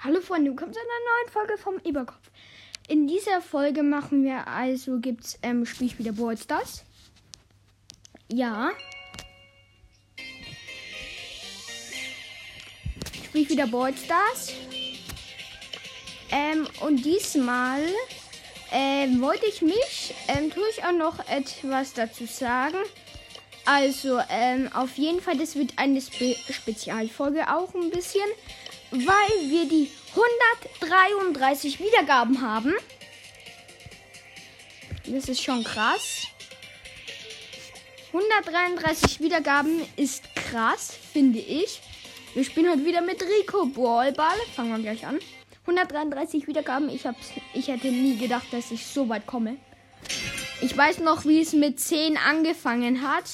Hallo Freunde, willkommen zu einer neuen Folge vom Eberkopf. In dieser Folge machen wir also, gibt's, ähm, spiele ich wieder Brawl Stars. Ja. Spiele ich wieder Brawl Stars. Ähm, und diesmal, ähm, wollte ich mich, ähm, tue ich auch noch etwas dazu sagen. Also, ähm, auf jeden Fall, das wird eine Spe Spezialfolge auch ein bisschen weil wir die 133 Wiedergaben haben. Das ist schon krass. 133 Wiedergaben ist krass, finde ich. Wir spielen heute wieder mit Rico Ballball. Fangen wir gleich an. 133 Wiedergaben. Ich, hab's, ich hätte nie gedacht, dass ich so weit komme. Ich weiß noch, wie es mit 10 angefangen hat.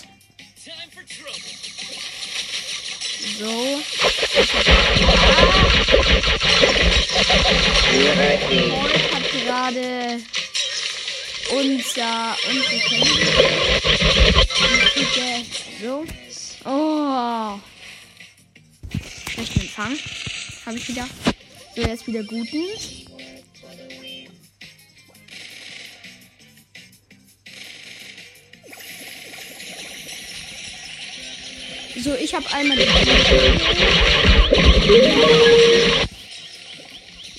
So. Heute hat gerade unser unsere So. Oh. Schlechten Empfang. Habe ich wieder. So, jetzt wieder guten. So, ich habe einmal den.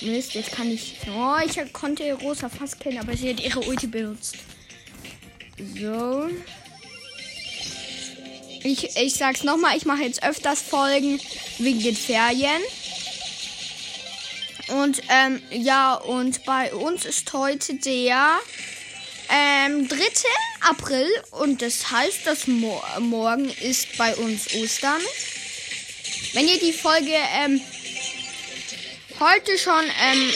Mist, jetzt kann ich. Oh, ich konnte Rosa fast kennen, aber sie hat ihre Ulti benutzt. So. Ich, ich sag's nochmal, ich mache jetzt öfters Folgen wegen den Ferien. Und ähm, ja, und bei uns ist heute der ähm, 3. April und das heißt, dass mo morgen ist bei uns Ostern. Wenn ihr die Folge ähm, heute schon ähm,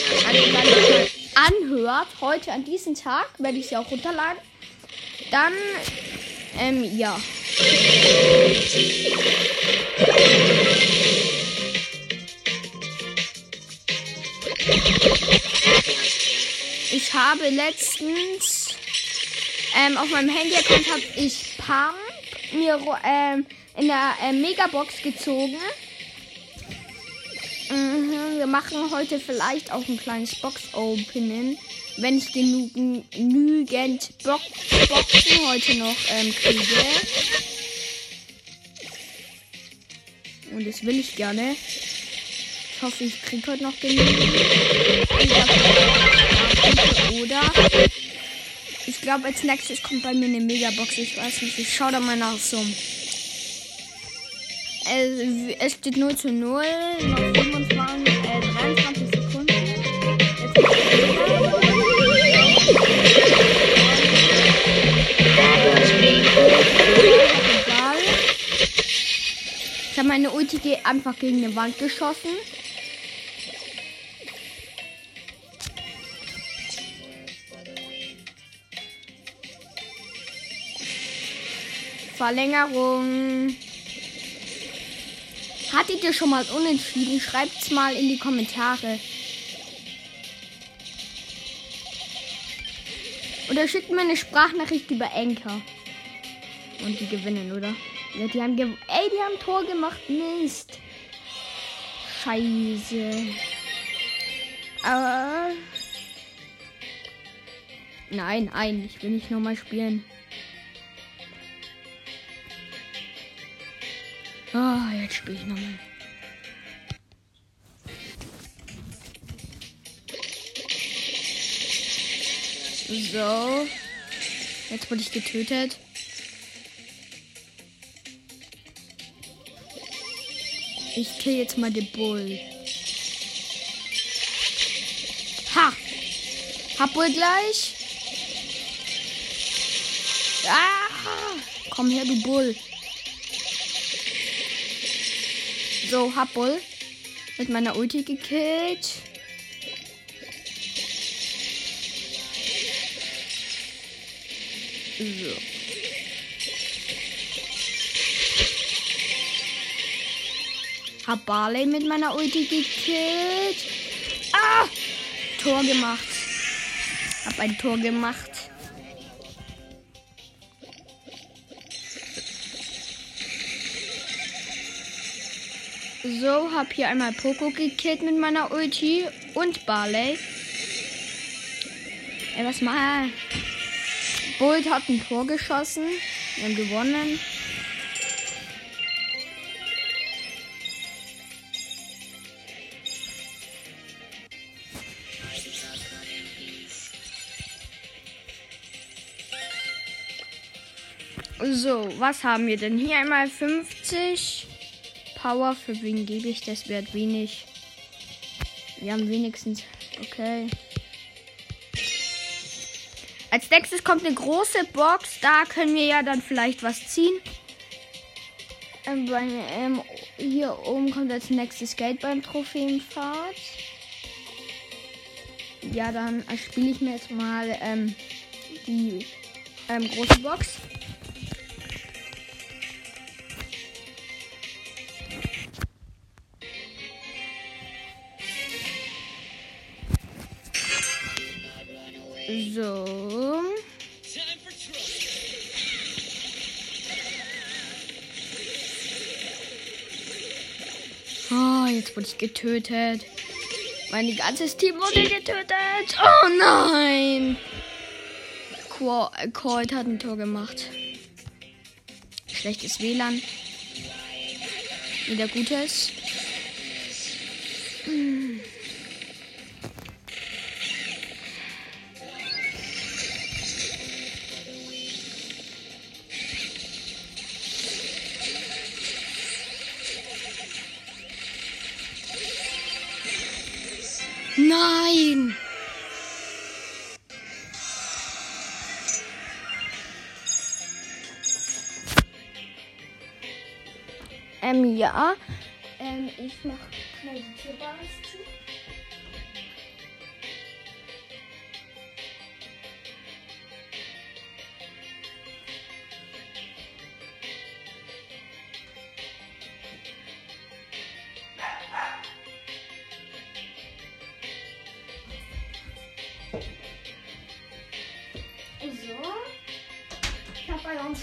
anhört, heute an diesem Tag, werde ich sie auch runterladen, dann ähm, ja. Ich habe letztens ähm, auf meinem Handy-Account habe ich Pump mir ähm, in der äh, Megabox gezogen. Mhm, wir machen heute vielleicht auch ein kleines Box-Opening, wenn ich genug, genügend Bo Boxen heute noch ähm, kriege. Und das will ich gerne. Ich hoffe, ich kriege heute noch genug. Oder ich glaube, als nächstes kommt bei mir eine Megabox. Ich weiß nicht. Ich schaue da mal nach so. Es, es steht 0 zu 0. Noch 25, äh, 23 Sekunden. Ich habe meine Ulti einfach gegen eine Wand geschossen. Verlängerung. Hattet ihr schon mal unentschieden? Schreibt's mal in die Kommentare. Oder schickt mir eine Sprachnachricht über Enker. Und die gewinnen, oder? Ja, die haben Ey, die haben Tor gemacht. Mist. Scheiße. Aber. Nein, nein, ich will nicht nochmal spielen. Oh, jetzt spiele ich nochmal. So. Jetzt wurde ich getötet. Ich kill jetzt mal den Bull. Ha! Hab wohl gleich. Ah! Komm her, du Bull. So, hab wohl mit meiner Ulti gekillt. So. Hab Barley mit meiner Ulti gekillt. Ah! Tor gemacht. Hab ein Tor gemacht. So, hab hier einmal Poco gekillt mit meiner Ulti und Barley. Ey, was mal? Bolt hat ein Tor geschossen. Wir haben gewonnen. So, was haben wir denn? Hier einmal 50 Power. Für wen gebe ich das? Wert wenig. Wir haben wenigstens. Okay. Als nächstes kommt eine große Box. Da können wir ja dann vielleicht was ziehen. Ähm, bei, ähm, hier oben kommt als nächstes Geld beim Trophäenpfad. Ja, dann spiele ich mir jetzt mal ähm, die ähm, große Box. So. Oh, jetzt wurde ich getötet. Mein ganzes Team wurde getötet. Oh nein. Colt hat ein Tor gemacht. Schlechtes WLAN. Wieder gutes. Ja. Ähm, ich mach die Türbasis zu.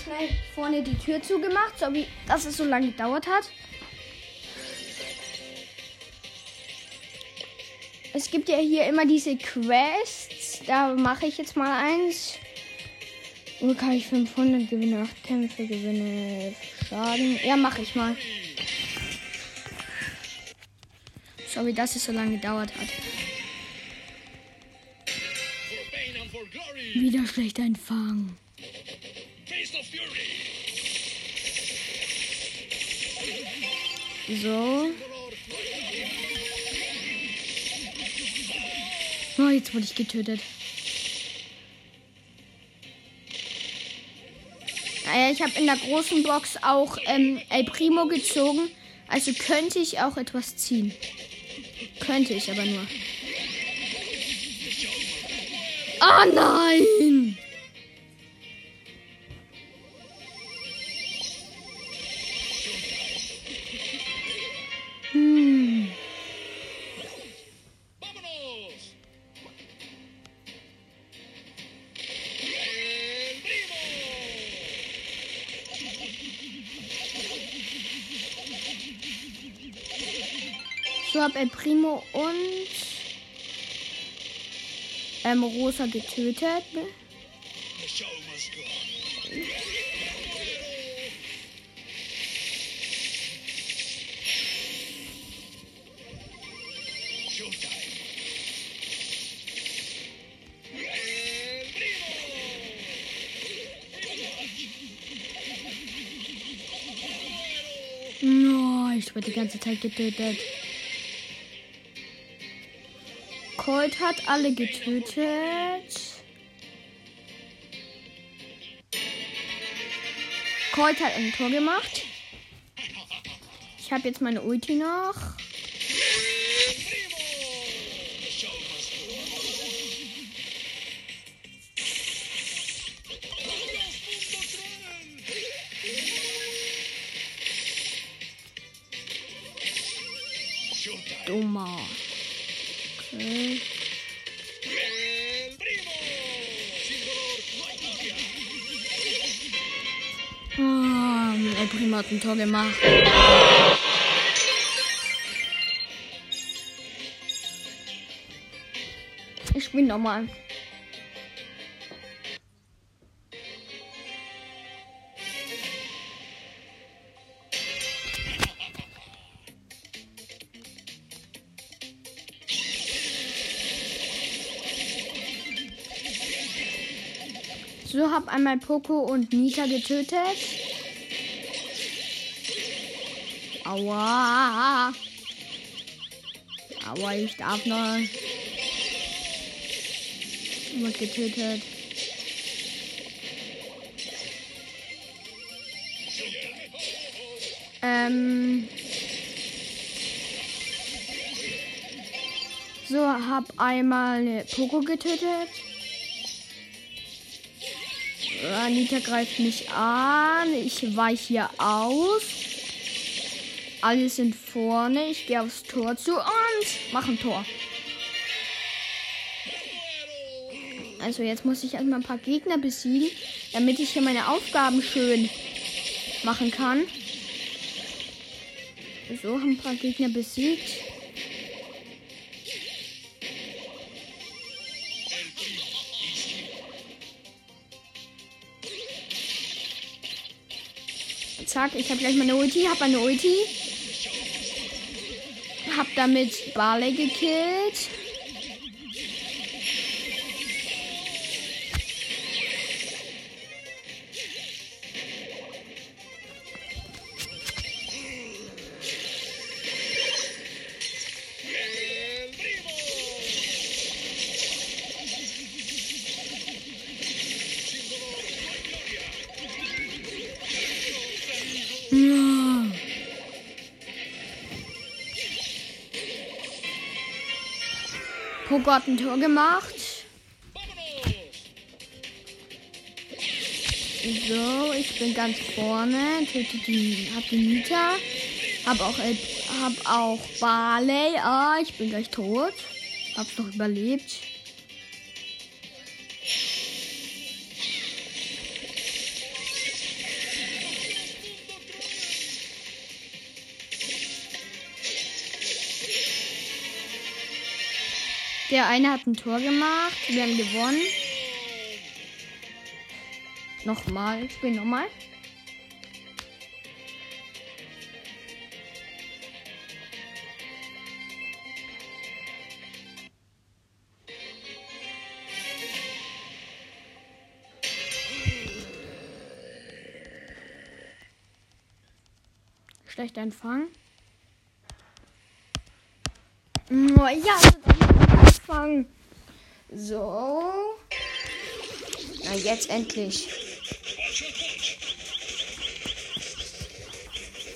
schnell vorne die Tür zugemacht, so wie dass es so lange gedauert hat. Es gibt ja hier immer diese Quests. Da mache ich jetzt mal eins. Nur kann ich 500 gewinne, 8 Kämpfe, gewinne Schaden. Ja, mache ich mal. Sorry, dass es so lange gedauert hat. Wieder schlecht Empfang. So. Oh, jetzt wurde ich getötet. Naja, ich habe in der großen Box auch ähm, El Primo gezogen. Also könnte ich auch etwas ziehen. Könnte ich aber nur. Oh nein! So habe El Primo und ähm, Rosa getötet. No, ich wurde die ganze Zeit getötet. Colt hat alle getötet. Colt hat ein Tor gemacht. Ich habe jetzt meine Ulti noch. Dummer. Primo hat ein Tor gemacht. Ich spiele nochmal. So hab einmal Poco und Nita getötet. Aua. Aua, ich darf noch. Wird getötet. Ähm. So, hab einmal eine Poco getötet. Anita greift mich an. Ich weiche hier aus. Alle sind vorne. Ich gehe aufs Tor zu und mache ein Tor. Also jetzt muss ich erstmal ein paar Gegner besiegen, damit ich hier meine Aufgaben schön machen kann. So, haben ein paar Gegner besiegt. Zack, ich habe gleich meine Ulti, habe eine Ulti. Damit Barley gekillt. Poco hat ein Tor gemacht. So, ich bin ganz vorne. Töte die, hab die Mieter. Hab auch, hab auch Barley. Ah, ich bin gleich tot. Hab's noch überlebt. Der eine hat ein Tor gemacht. Wir haben gewonnen. Nochmal. Ich spiele nochmal. Schlechter Empfang. Oh, ja, anfangen. So. Na, jetzt endlich.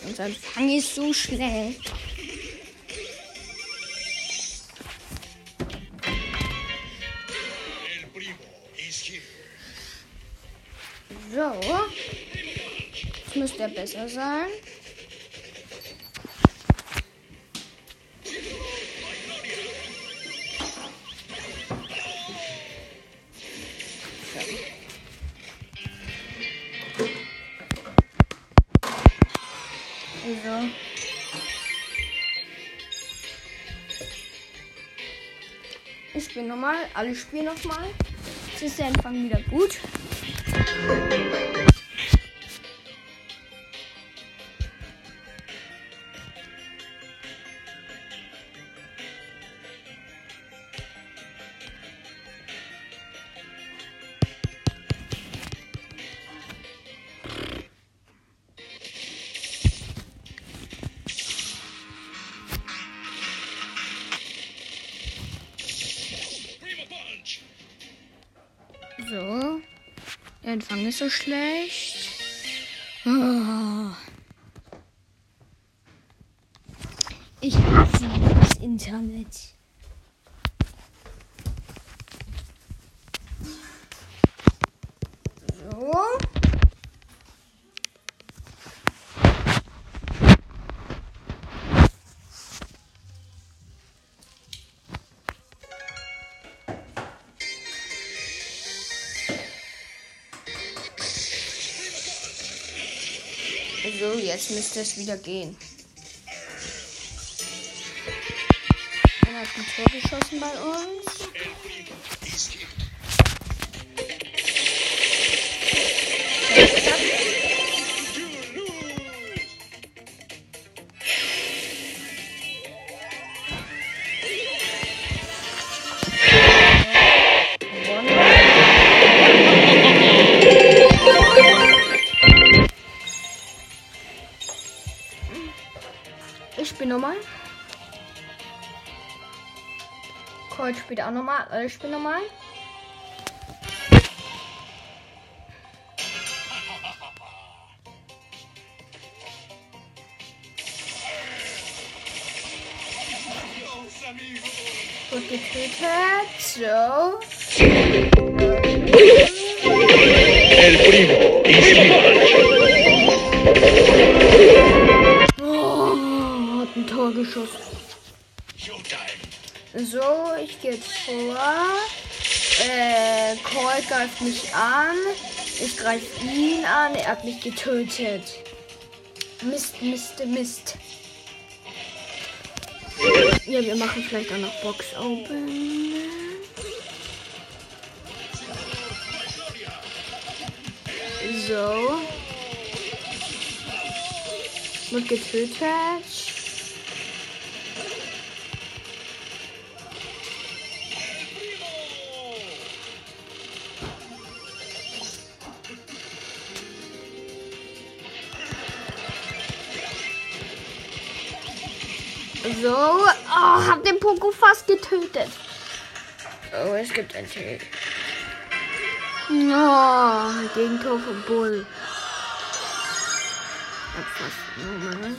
Unser Empfang ist so schnell. So. Jetzt müsste er besser sein. Ich spiele nochmal. Alle spielen nochmal. Jetzt ist der Empfang wieder gut. Ist so schlecht. Oh. Ich hasse das Internet. So. Jetzt müsste es wieder gehen. Einer hat ein Tor geschossen bei uns. Normal. Äh, ich bin normal. Gut getötet. So. El primo, easy Oh, hat ein Tor geschossen. So, ich gehe jetzt vor. Äh, Colt greift mich an. Ich greife ihn an. Er hat mich getötet. Mist, Mist, Mist. Ja, wir machen vielleicht auch noch Box Open. So. Wird getötet. So. Oh, hab den Poko fast getötet. Oh, es gibt ein Tick. Oh, Gegentor von Bull. Hab fast nochmal.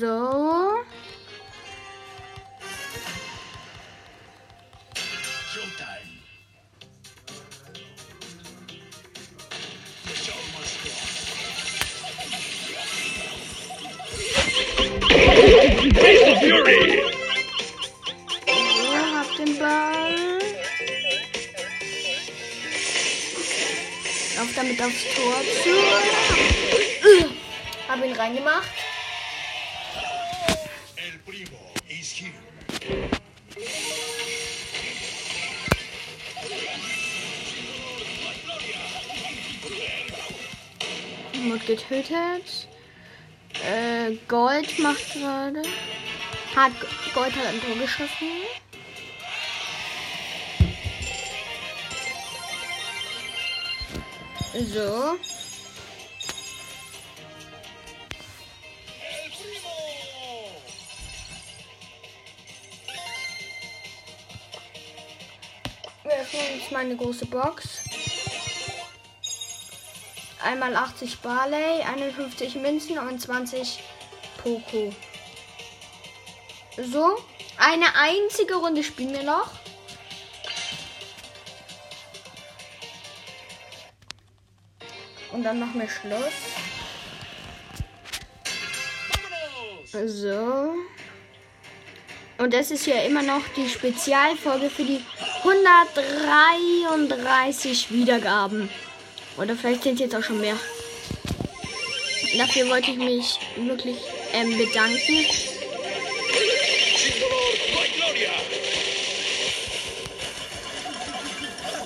So. Fury. So, hab den Ball. Lauf damit aufs Tor zu. Hab ihn reingemacht. El primo is here. Wird getötet. Äh, Gold macht gerade. Hat Gold hat ein Tor geschossen. So. Wir öffnen jetzt mal eine große Box. Einmal 80 Barley, 51 Münzen und 20 Poco. So, eine einzige Runde spielen wir noch. Und dann machen wir Schluss. So. Und das ist ja immer noch die Spezialfolge für die 133 Wiedergaben. Oder vielleicht sind jetzt auch schon mehr. Dafür wollte ich mich wirklich ähm, bedanken. Sin dolor, no hay gloria.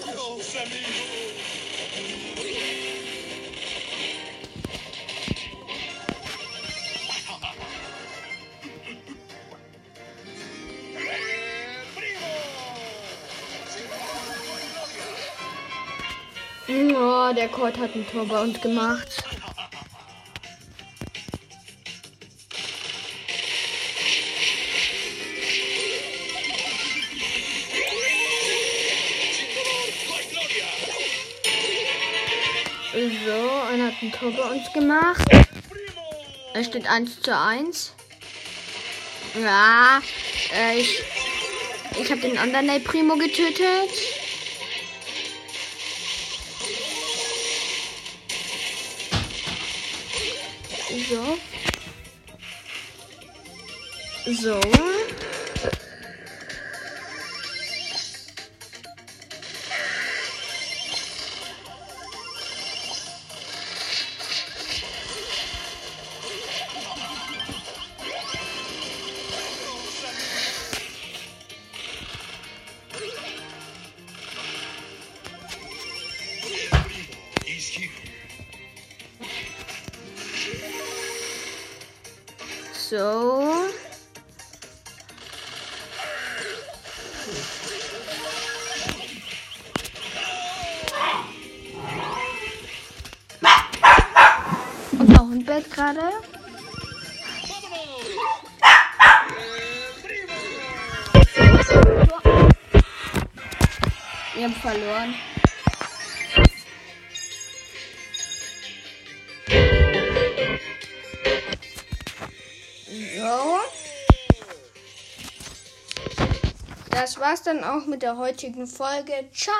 Dios amigo. Oh, der Colt hat ein Tor bei uns gemacht. Uns gemacht. Es steht 1 zu 1. Ja, äh, ich, ich habe den anderen El Primo getötet. So. So. So. Und auch ein Bett gerade. Wir haben verloren. War's dann auch mit der heutigen Folge. Ciao.